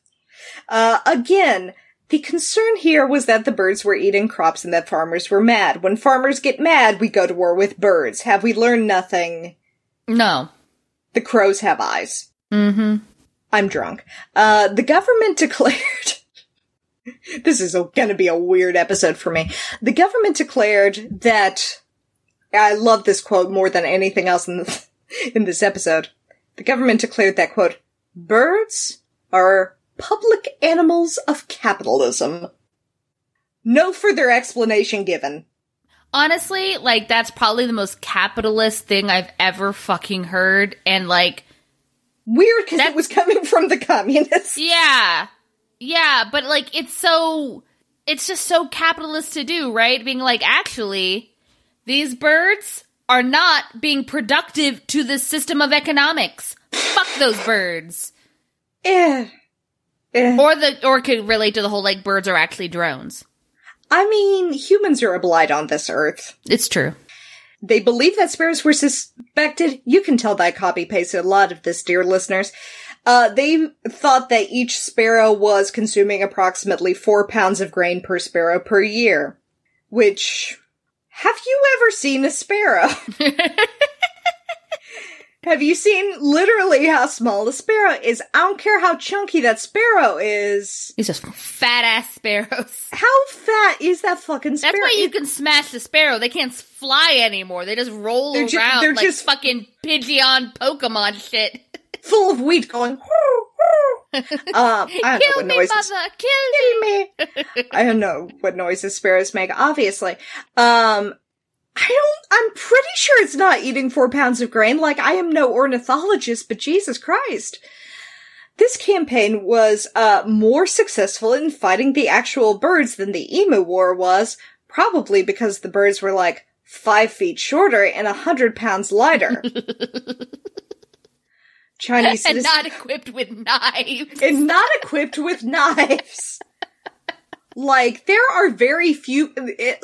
Uh, again, the concern here was that the birds were eating crops and that farmers were mad. When farmers get mad, we go to war with birds. Have we learned nothing? No. The crows have eyes. Mm-hmm. I'm drunk. Uh, the government *laughs* declared. This is gonna be a weird episode for me. The government declared that. I love this quote more than anything else in, the, *laughs* in this episode. The government declared that, quote, birds are public animals of capitalism. No further explanation given. Honestly, like that's probably the most capitalist thing I've ever fucking heard. And like, Weird because it was coming from the communists. yeah, yeah, but like it's so, it's just so capitalist to do, right? Being like, actually, these birds are not being productive to the system of economics. Fuck those birds. Eh. Eh. Or the, or could relate to the whole like birds are actually drones. I mean, humans are a blight on this earth. It's true. They believe that sparrows were suspected. You can tell that copy pasted a lot of this, dear listeners. Uh, they thought that each sparrow was consuming approximately four pounds of grain per sparrow per year. Which, have you ever seen a sparrow? *laughs* have you seen literally how small a sparrow is? I don't care how chunky that sparrow is. It's just fat ass sparrows. *laughs* How fat is that fucking sparrow? That's why you can smash the sparrow. They can't fly anymore. They just roll They're ju- around they're like just- fucking Pidgeon Pokemon shit. Full of wheat going. um, *laughs* I don't know what me, noises. mother! Kill me! me. *laughs* I don't know what noises sparrows make. Obviously, um, I don't. I'm pretty sure it's not eating four pounds of grain. Like I am no ornithologist, but Jesus Christ. This campaign was uh, more successful in fighting the actual birds than the Emu War was, probably because the birds were like five feet shorter and a hundred pounds lighter. *laughs* Chinese *laughs* And not equipped with knives. and not equipped with knives. like there are very few. It,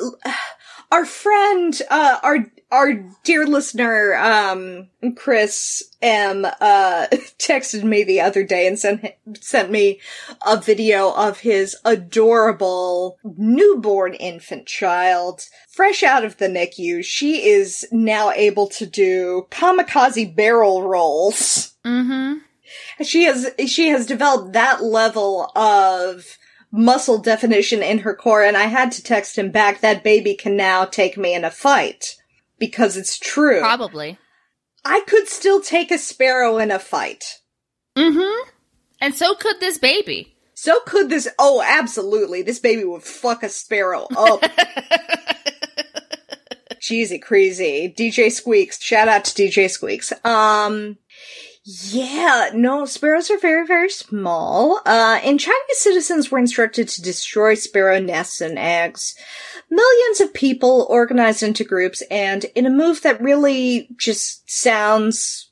our friend, uh, our our dear listener, um, Chris M, uh, *laughs* texted me the other day and sent sent me a video of his adorable newborn infant child, fresh out of the NICU. She is now able to do kamikaze barrel rolls Mm-hmm. she has she has developed that level of muscle definition in her core and i had to text him back that baby can now take me in a fight because it's true Probably. i could still take a sparrow in a fight Mm-hmm. And so could this baby. so could this oh absolutely this baby would fuck a sparrow up *laughs* cheesy crazy dj squeaks shout out to dj squeaks um yeah, no, sparrows are very, very small. Uh, and Chinese citizens were instructed to destroy sparrow nests and eggs. Millions of people organized into groups, and in a move that really just sounds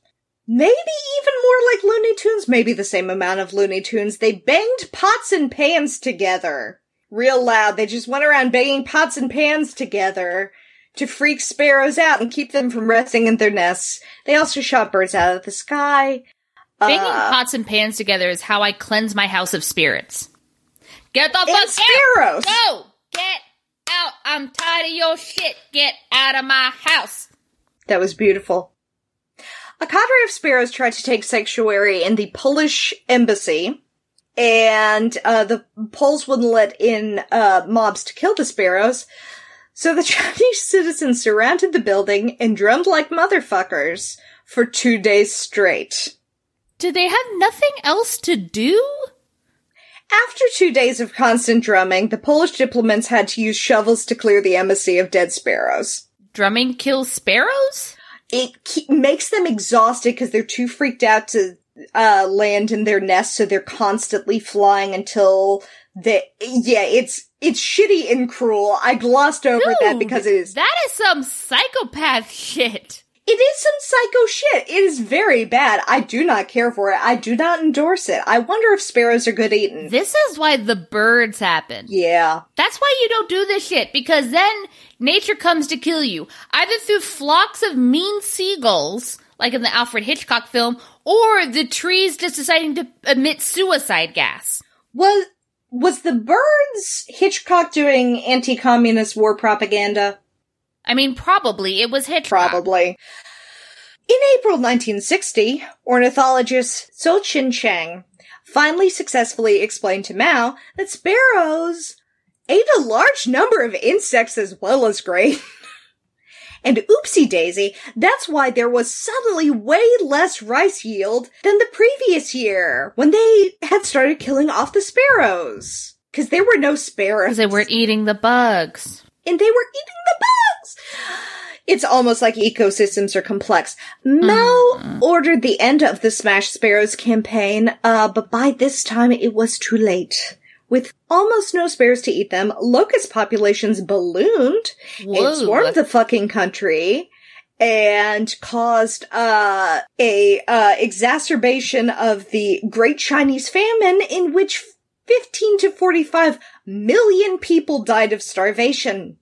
maybe even more like Looney Tunes, maybe the same amount of Looney Tunes, they banged pots and pans together. Real loud. They just went around banging pots and pans together to freak sparrows out and keep them from resting in their nests. They also shot birds out of the sky. Banging Uh, pots and pans together is how I cleanse my house of spirits. Get the fuck sparrows. out! Go! Get out! I'm tired of your shit. Get out of my house. That was beautiful. A cadre of sparrows tried to take sanctuary in the Polish embassy, and uh, the Poles wouldn't let in uh, mobs to kill the sparrows. So the *laughs* Chinese citizens surrounded the building and drummed like motherfuckers for two days straight. Do they have nothing else to do? After two days of constant drumming, the Polish diplomats had to use shovels to clear the embassy of dead sparrows. Drumming kills sparrows? it ke- makes them exhausted because they're too freaked out to uh, land in their nest, so they're constantly flying until they. Yeah, it's it's shitty and cruel. I glossed over that because it is That is some psychopath shit. it is some psycho shit. It is very bad. I do not care for it. I do not endorse it. I wonder if sparrows are good eaten. This is why the birds happen. Yeah. That's why you don't do this shit, because then nature comes to kill you. Either through flocks of mean seagulls, like in the Alfred Hitchcock film, or the trees just deciding to emit suicide gas. Was was the birds Hitchcock doing anti-communist war propaganda? I mean, probably it was Hitchcock. Probably. In April 1960, ornithologist So Chin Chang finally successfully explained to Mao that sparrows ate a large number of insects as well as grain. And oopsie daisy, that's why there was suddenly way less rice yield than the previous year when they had started killing off the sparrows. Cause there were no sparrows. Because they weren't eating the bugs. and they were eating the bugs. It's almost like ecosystems are complex. Mao ordered the end of the Smash Sparrows campaign, uh, but by this time it was too late. With almost no spares to eat them, locust populations ballooned. Whoa. It swarmed the fucking country and caused uh, a uh, exacerbation of the Great Chinese Famine, in which 15 to 45 million people died of starvation.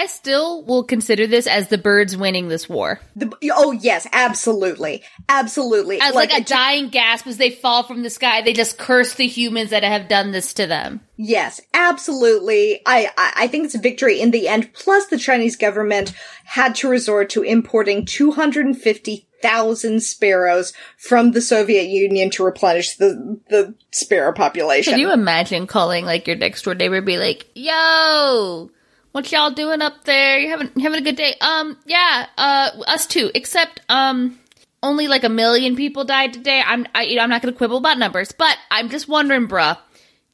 I still will consider this as the birds winning this war. The, oh yes, absolutely, absolutely. As like, a a- dying gasp as they fall from the sky, they just curse the humans that have done this to them. yes, absolutely. I, I I think it's a victory in the end. Plus, the Chinese government had to resort to importing two hundred and fifty thousand sparrows from the Soviet Union to replenish the the sparrow population. Can you imagine calling like your next door neighbor and be like, "Yo, what y'all doing up there? You having having a good day?" Um, yeah, uh, us too. Except, um, only like a million people died today. I'm, I, you know, I'm not going to quibble about numbers, but I'm just wondering, bruh,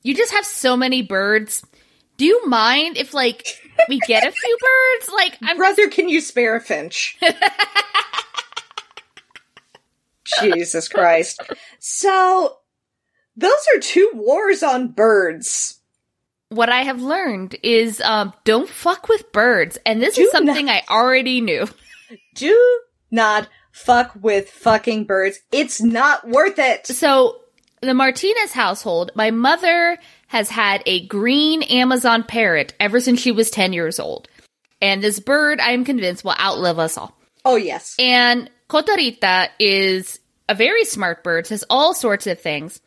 you just have so many birds. Do you mind if like we get a few birds? Like, I'm Brother, can you spare a finch? *laughs* Jesus Christ. So, those are two wars on birds. What I have learned is um, don't fuck with birds, and this Do is something not. I already knew. *laughs* Do not fuck with fucking birds. It's not worth it. So the Martinez household, my mother has had a green Amazon parrot ever since she was 10 years old. And this bird, I am convinced, will outlive us all. Oh, yes. And Cotarita is a very smart bird, says all sorts of things,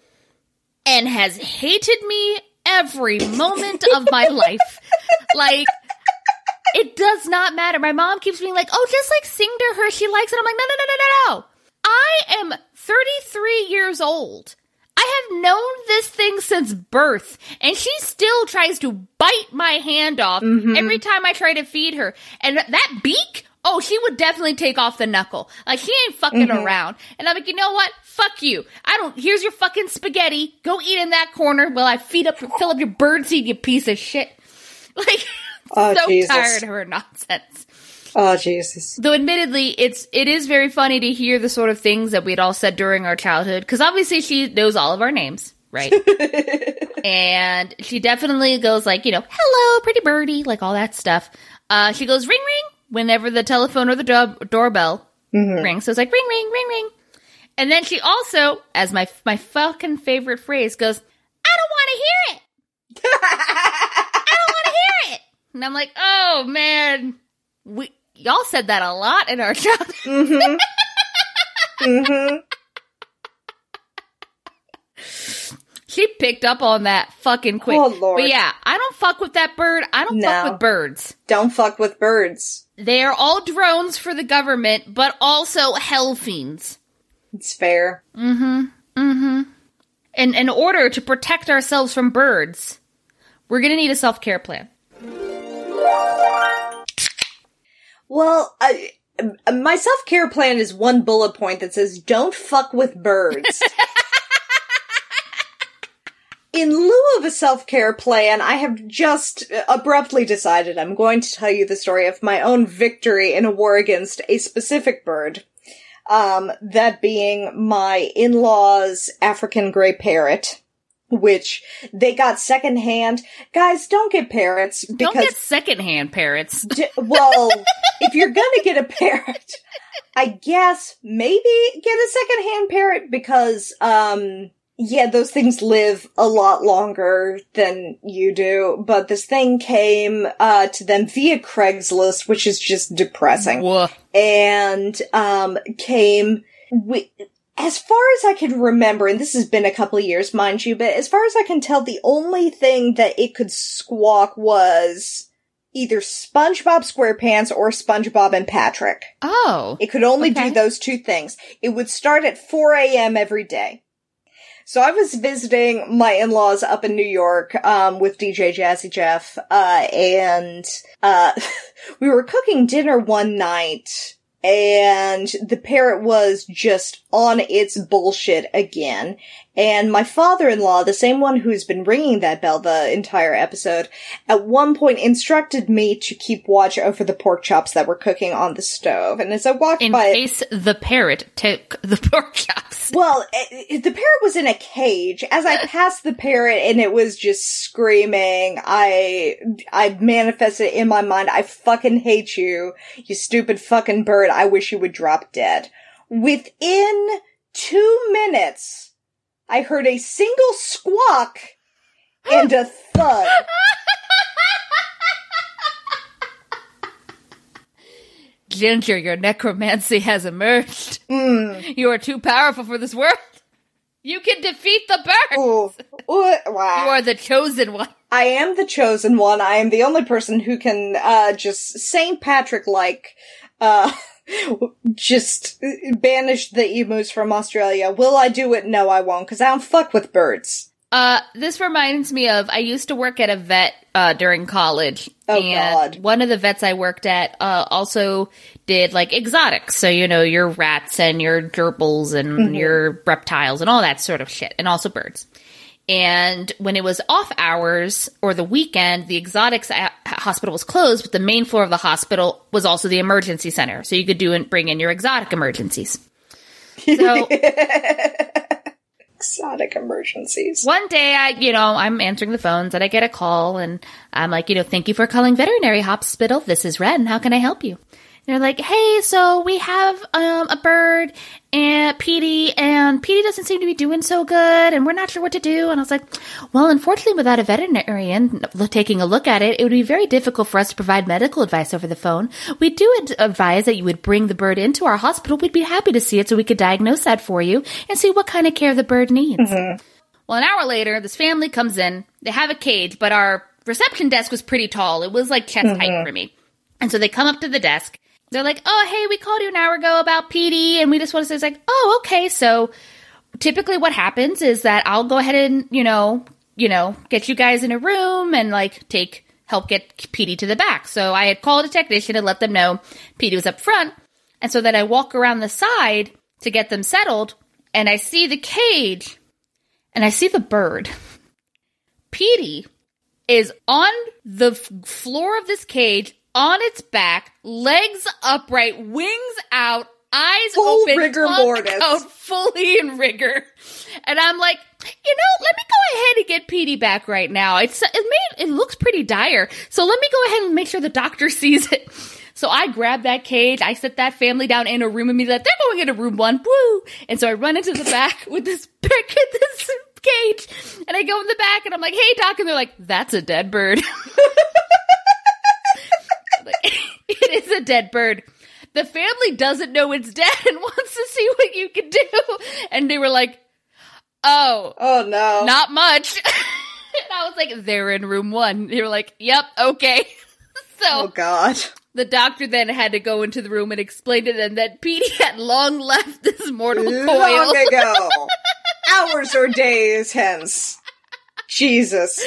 and has hated me every moment of my life. Like, it does not matter. My mom keeps being like, oh, just like sing to her. She likes it. I'm like, no, no, no, no, no, no. I am 33 years old. I have known this thing since birth, and she still tries to bite my hand off mm-hmm. every time I try to feed her. And that beak, oh, she would definitely take off the knuckle. Like, she ain't fucking mm-hmm. around. And I'm like, you know what? Fuck you. I don't, here's your fucking spaghetti. Go eat in that corner while I feed up, fill up your birdseed, you piece of shit. *laughs* Like, Oh, so Jesus. tired of her nonsense. Oh, Jesus. Though admittedly, it's it is very funny to hear the sort of things that we'd all said during our childhood. Because obviously she knows all of our names, right? *laughs* and she definitely goes like, you know, hello, pretty birdie, like all that stuff. Uh, she goes ring ring whenever the telephone or the do- doorbell rings. So it's like ring ring ring ring. And then she also, as my my fucking favorite phrase goes, I don't want to hear it. *laughs* I don't want to hear it. And I'm like, oh man, we y'all said that a lot in our *laughs* childhood. hmm mm-hmm. She picked up on that fucking quick. Oh, Lord. But yeah, I don't fuck with that bird. I don't fuck with birds. Don't fuck with birds. They are all drones for the government, but also hell fiends. It's fair. Mhm. Mhm. And in order to protect ourselves from birds, we're gonna need a self care plan. Well, I, my self care plan is one bullet point that says, don't fuck with birds. *laughs* In lieu of a self care plan, I have just abruptly decided I'm going to tell you the story of my own victory in a war against a specific bird. Um, that being my in-laws African gray parrot, which they got secondhand. Guys, don't get parrots because Don't get secondhand parrots. *laughs* D- well, if you're gonna get a parrot, I guess maybe get a secondhand parrot because, um, yeah, those things live a lot longer than you do. But this thing came uh, to them via Craigslist, which is just depressing Woof. and um came wi- as far as I can remember, and this has been a couple of years, mind you, but as far as I can tell, the only thing that it could squawk was either SpongeBob SquarePants or SpongeBob and Patrick. Oh. It could only Okay. do those two things. It would start at 4 a.m. every day. So I was visiting my in-laws up in New York, um, with DJ Jazzy Jeff, uh, and, uh, *laughs* we were cooking dinner one night, and the parrot was just on its bullshit again. And my father-in-law, the same one who's been ringing that bell the entire episode, at one point instructed me to keep watch over the pork chops that were cooking on the stove. And as I walked In by, case the parrot took the *laughs* pork chops. Well, it, it- the parrot was in a cage. As I *laughs* passed the parrot and it was just screaming, I, I manifested in my mind, I fucking hate you, you stupid fucking bird. I wish you would drop dead. Within two minutes, I heard a single squawk and a thud. *laughs* Ginger, your necromancy has emerged. You are too powerful for this world. You can defeat the birds. Ooh. Ooh, wow. You are the chosen one. I am the chosen one. I am the only person who can, uh, just St. Patrick like, uh, *laughs* just banish the emus from Australia. Will I do it? No, I won't, cause I don't fuck with birds. Uh, this reminds me of I used to work at a vet uh, during college, Oh, and God. one of the vets I worked at uh, also did like exotics. So you know your rats and your gerbils and Mm-hmm. your reptiles and all that sort of shit, and also birds. And when it was off hours or the weekend, the exotics a- hospital was closed, but the main floor of the hospital was also the emergency center, so you could do and bring in your exotic emergencies. *laughs* So *laughs* Exotic emergencies. one day I, you know, I'm answering the phones and I get a call and I'm like, you know, thank you for calling veterinary hospital. This is Ren. how can I help you? They're like, hey, so we have um, a bird and Petey and Petey doesn't seem to be doing so good and we're not sure what to do. And I was like, well, unfortunately, without a veterinarian taking a look at it, it would be very difficult for us to provide medical advice over the phone. We do advise that you would bring the bird into our hospital. We'd be happy to see it so we could diagnose that for you and see what kind of care the bird needs. Well, an hour later, this family comes in. They have a cage, but our reception desk was pretty tall. It was like chest height for me. And so they come up to the desk. They're like, "Oh, hey, we called you an hour ago about Petey, and we just want to say, it's like, oh, okay." So typically, what happens is that I'll go ahead and you know, you know, get you guys in a room and like take help get Petey to the back. So I had called a technician and let them know Petey was up front, and so then I walk around the side to get them settled, and I see the cage and I see the bird. Petey is on the f- floor of this cage, on its back, legs upright, wings out, eyes Full open, rigor mortis. out, *laughs* fully in rigor. And I'm like, you know, let me go ahead and get Petey back right now. It's it made it looks pretty dire, so let me go ahead and make sure the doctor *laughs* sees it. So I grab that cage, I set that family down in a room and me like, they're going into room one, woo! And so I run into the back *laughs* with this pick this cage, and I go in the back and I'm like, hey doc, and they're like, that's a dead bird. Like, *laughs* it is a dead bird. The family doesn't know it's dead and *laughs* wants to see what you can do. And they were like, oh, Oh no. not much. *laughs* and I was like, they're in room one. They were like, yep, okay. so oh god. the doctor then had to go into the room and explain to them that Petey had long left this mortal coil. Long ago. Hours or days hence. Jesus.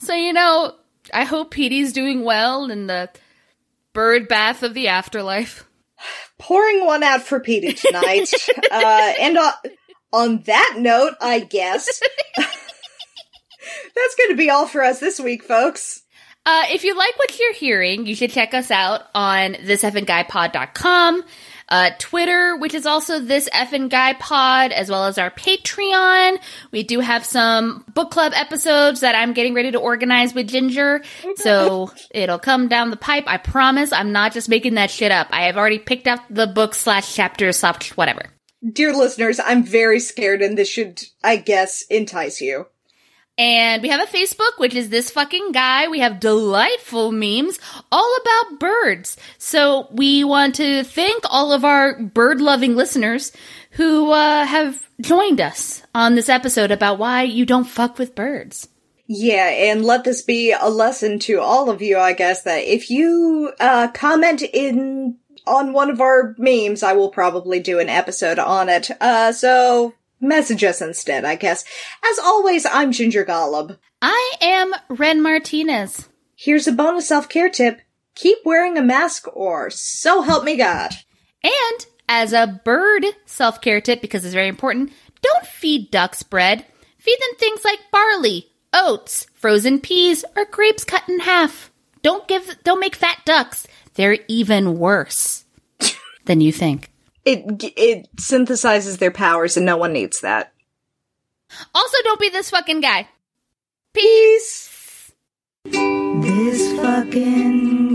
so, you know, I hope Petey's doing well in the bird bath of the afterlife. Pouring one out for Petey tonight. *laughs* uh, and on, on that note, I guess. *laughs* That's going to be all for us this week, folks. Uh, if you like what you're hearing, you should check us out on thiseffinguypod.com, uh, Twitter, which is also this effing guy pod, as well as our Patreon. We do have some book club episodes that I'm getting ready to organize with Ginger. So *laughs* it'll come down the pipe. I promise. I'm not just making that shit up. I have already picked out the book slash chapter slash whatever. Dear listeners, I'm very scared and this should, I guess, entice you. And we have a Facebook, which is this fucking guy. We have delightful memes all about birds. So we want to thank all of our bird loving listeners who uh, have joined us on this episode about why you don't fuck with birds. Yeah, and let this be a lesson to all of you, I guess, that if you uh, comment in on one of our memes, I will probably do an episode on it. Uh, so message us instead, I guess. As always, I'm Ginger Golub. I am Ren Martinez. Here's a bonus self-care tip. Keep wearing a mask or so help me God. And as a bird self care tip, because it's very important, don't feed ducks bread. Feed them things like barley, oats, frozen peas, or grapes cut in half. Don't give, don't make fat ducks. They're even worse *laughs* than you think. It it synthesizes their powers and no one needs that. Also, don't be this fucking guy. Peace. This fucking